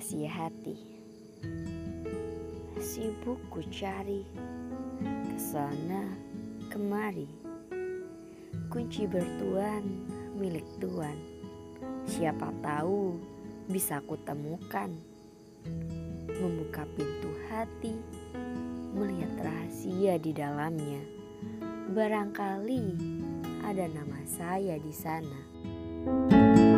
rahasia hati. Sibuk ku cari ke sana kemari. Kunci bertuan milik Tuhan. Siapa tahu bisa ku temukan. Membuka pintu hati, melihat rahasia di dalamnya. Barangkali ada nama saya di sana. thank you